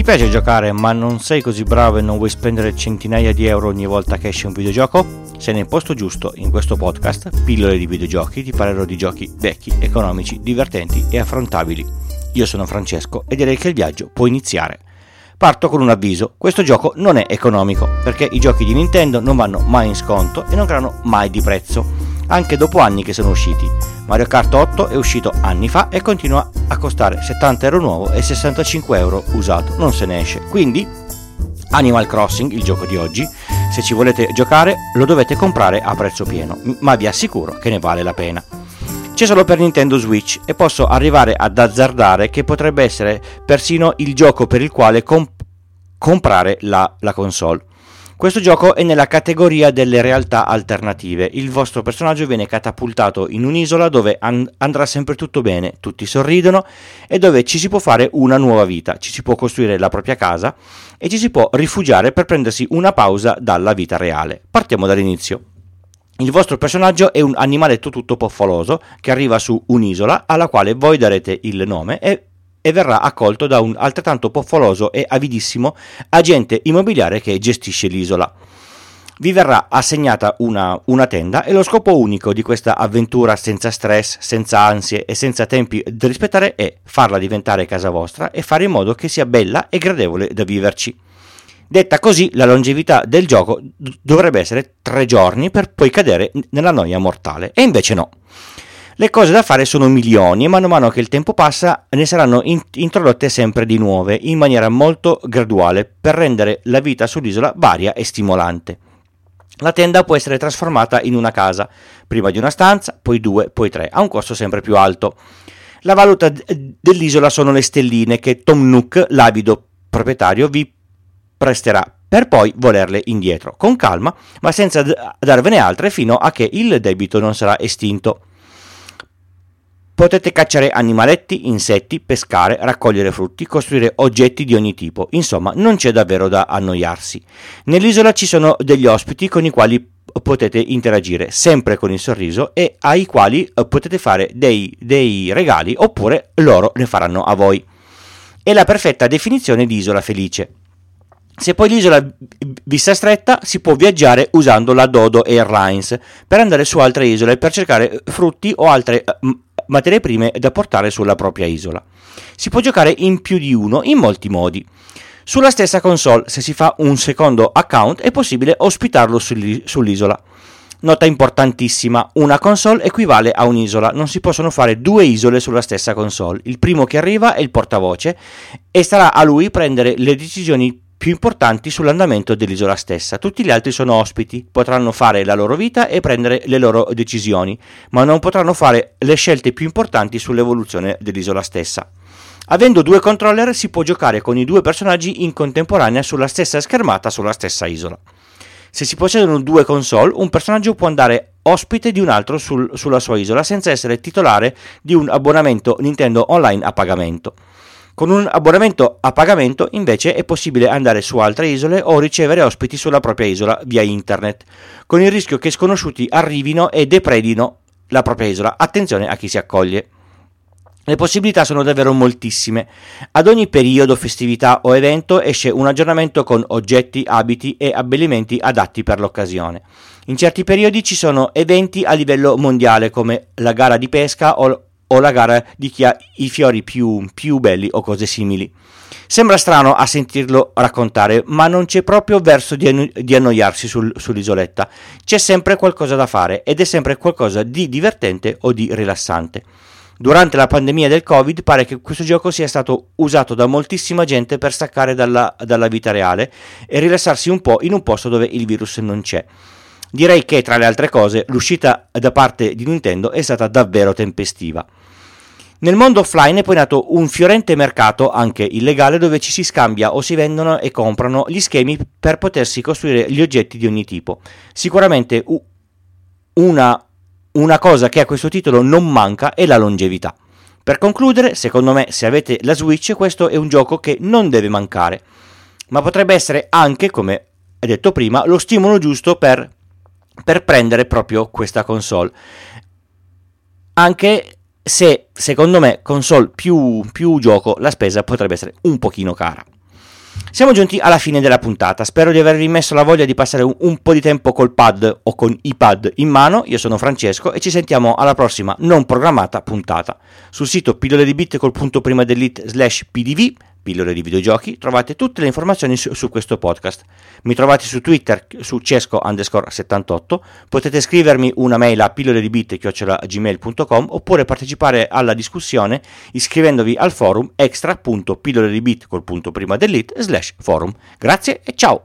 Ti piace giocare ma non sei così bravo e non vuoi spendere centinaia di euro ogni volta che esce un videogioco? Sei nel posto giusto, in questo podcast, pillole di videogiochi, ti parlerò di giochi vecchi, economici, divertenti e affrontabili. Io sono Francesco e direi che il viaggio può iniziare. Parto con un avviso, questo gioco non è economico, perché i giochi di Nintendo non vanno mai in sconto e non creano mai di prezzo anche dopo anni che sono usciti. Mario Kart 8 è uscito anni fa e continua a costare 70 euro nuovo e 65 euro usato, non se ne esce. Quindi Animal Crossing, il gioco di oggi, se ci volete giocare lo dovete comprare a prezzo pieno, ma vi assicuro che ne vale la pena. C'è solo per Nintendo Switch e posso arrivare ad azzardare che potrebbe essere persino il gioco per il quale comp- comprare la, la console. Questo gioco è nella categoria delle realtà alternative. Il vostro personaggio viene catapultato in un'isola dove and- andrà sempre tutto bene, tutti sorridono e dove ci si può fare una nuova vita, ci si può costruire la propria casa e ci si può rifugiare per prendersi una pausa dalla vita reale. Partiamo dall'inizio. Il vostro personaggio è un animaletto tutto poffoloso che arriva su un'isola alla quale voi darete il nome e e verrà accolto da un altrettanto poffoloso e avidissimo agente immobiliare che gestisce l'isola. Vi verrà assegnata una, una, tenda e lo scopo unico di questa avventura senza stress, senza ansie e senza tempi da rispettare è farla diventare casa vostra e fare in modo che sia bella e gradevole da viverci. Detta così, la longevità del gioco dovrebbe essere tre giorni per poi cadere nella noia mortale, e invece no. Le cose da fare sono milioni e mano a mano che il tempo passa ne saranno in- introdotte sempre di nuove in maniera molto graduale per rendere la vita sull'isola varia e stimolante. La tenda può essere trasformata in una casa, prima di una stanza, poi due, poi tre, a un costo sempre più alto. La valuta d- dell'isola sono le stelline che Tom Nook, l'avido proprietario, vi presterà per poi volerle indietro, con calma, ma senza d- darvene altre fino a che il debito non sarà estinto. Potete cacciare animaletti, insetti, pescare, raccogliere frutti, costruire oggetti di ogni tipo, insomma non c'è davvero da annoiarsi. Nell'isola ci sono degli ospiti con i quali potete interagire sempre con il sorriso e ai quali eh, potete fare dei, dei regali oppure loro ne faranno a voi. È la perfetta definizione di isola felice. Se poi l'isola vi sta stretta, si può viaggiare usando la Dodo Airlines per andare su altre isole per cercare frutti o altre eh, materie prime da portare sulla propria isola. Si può giocare in più di uno in molti modi. Sulla stessa console, se si fa un secondo account, è possibile ospitarlo sull'isola. Nota importantissima, una console equivale a un'isola, non si possono fare due isole sulla stessa console. Il primo che arriva è il portavoce e starà a lui prendere le decisioni più importanti sull'andamento dell'isola stessa. Tutti gli altri sono ospiti, potranno fare la loro vita e prendere le loro decisioni, ma non potranno fare le scelte più importanti sull'evoluzione dell'isola stessa. Avendo due controller si può giocare con i due personaggi in contemporanea sulla stessa schermata sulla stessa isola. Se si possiedono due console, un personaggio può andare ospite di un altro sul, sulla sua isola senza essere titolare di un abbonamento Nintendo Online a pagamento. Con un abbonamento a pagamento invece è possibile andare su altre isole o ricevere ospiti sulla propria isola via internet, con il rischio che sconosciuti arrivino e depredino la propria isola. Attenzione a chi si accoglie. Le possibilità sono davvero moltissime. Ad ogni periodo, festività o evento esce un aggiornamento con oggetti, abiti e abbellimenti adatti per l'occasione. In certi periodi ci sono eventi a livello mondiale come la gara di pesca o o la gara di chi ha i fiori più, più belli o cose simili. Sembra strano a sentirlo raccontare, ma non c'è proprio verso di, anno- di annoiarsi sul, sull'isoletta. C'è sempre qualcosa da fare ed è sempre qualcosa di divertente o di rilassante. Durante la pandemia del Covid pare che questo gioco sia stato usato da moltissima gente per staccare dalla, dalla vita reale e rilassarsi un po' in un posto dove il virus non c'è. Direi che, tra le altre cose, l'uscita da parte di Nintendo è stata davvero tempestiva. Nel mondo offline è poi nato un fiorente mercato, anche illegale, dove ci si scambia o si vendono e comprano gli schemi per potersi costruire gli oggetti di ogni tipo. Sicuramente una, una cosa che a questo titolo non manca è la longevità. Per concludere, secondo me, se avete la Switch, questo è un gioco che non deve mancare, ma potrebbe essere anche, come detto prima, lo stimolo giusto per, per prendere proprio questa console. Anche se secondo me console più, più gioco la spesa potrebbe essere un pochino cara. Siamo giunti alla fine della puntata, spero di avervi messo la voglia di passare un, un, po' di tempo col pad o con i pad in mano, io sono Francesco e ci sentiamo alla prossima non programmata puntata. Sul sito pillole di bit col punto prima dell'it slash pdv pillole di videogiochi, trovate tutte le informazioni su, su, questo podcast. Mi trovate su Twitter su cesco underscore 78, potete scrivermi una mail a pillole di bit.gmail.com oppure partecipare alla discussione iscrivendovi al forum extra.pillole di bit col punto prima dell'it slash forum. Grazie e ciao!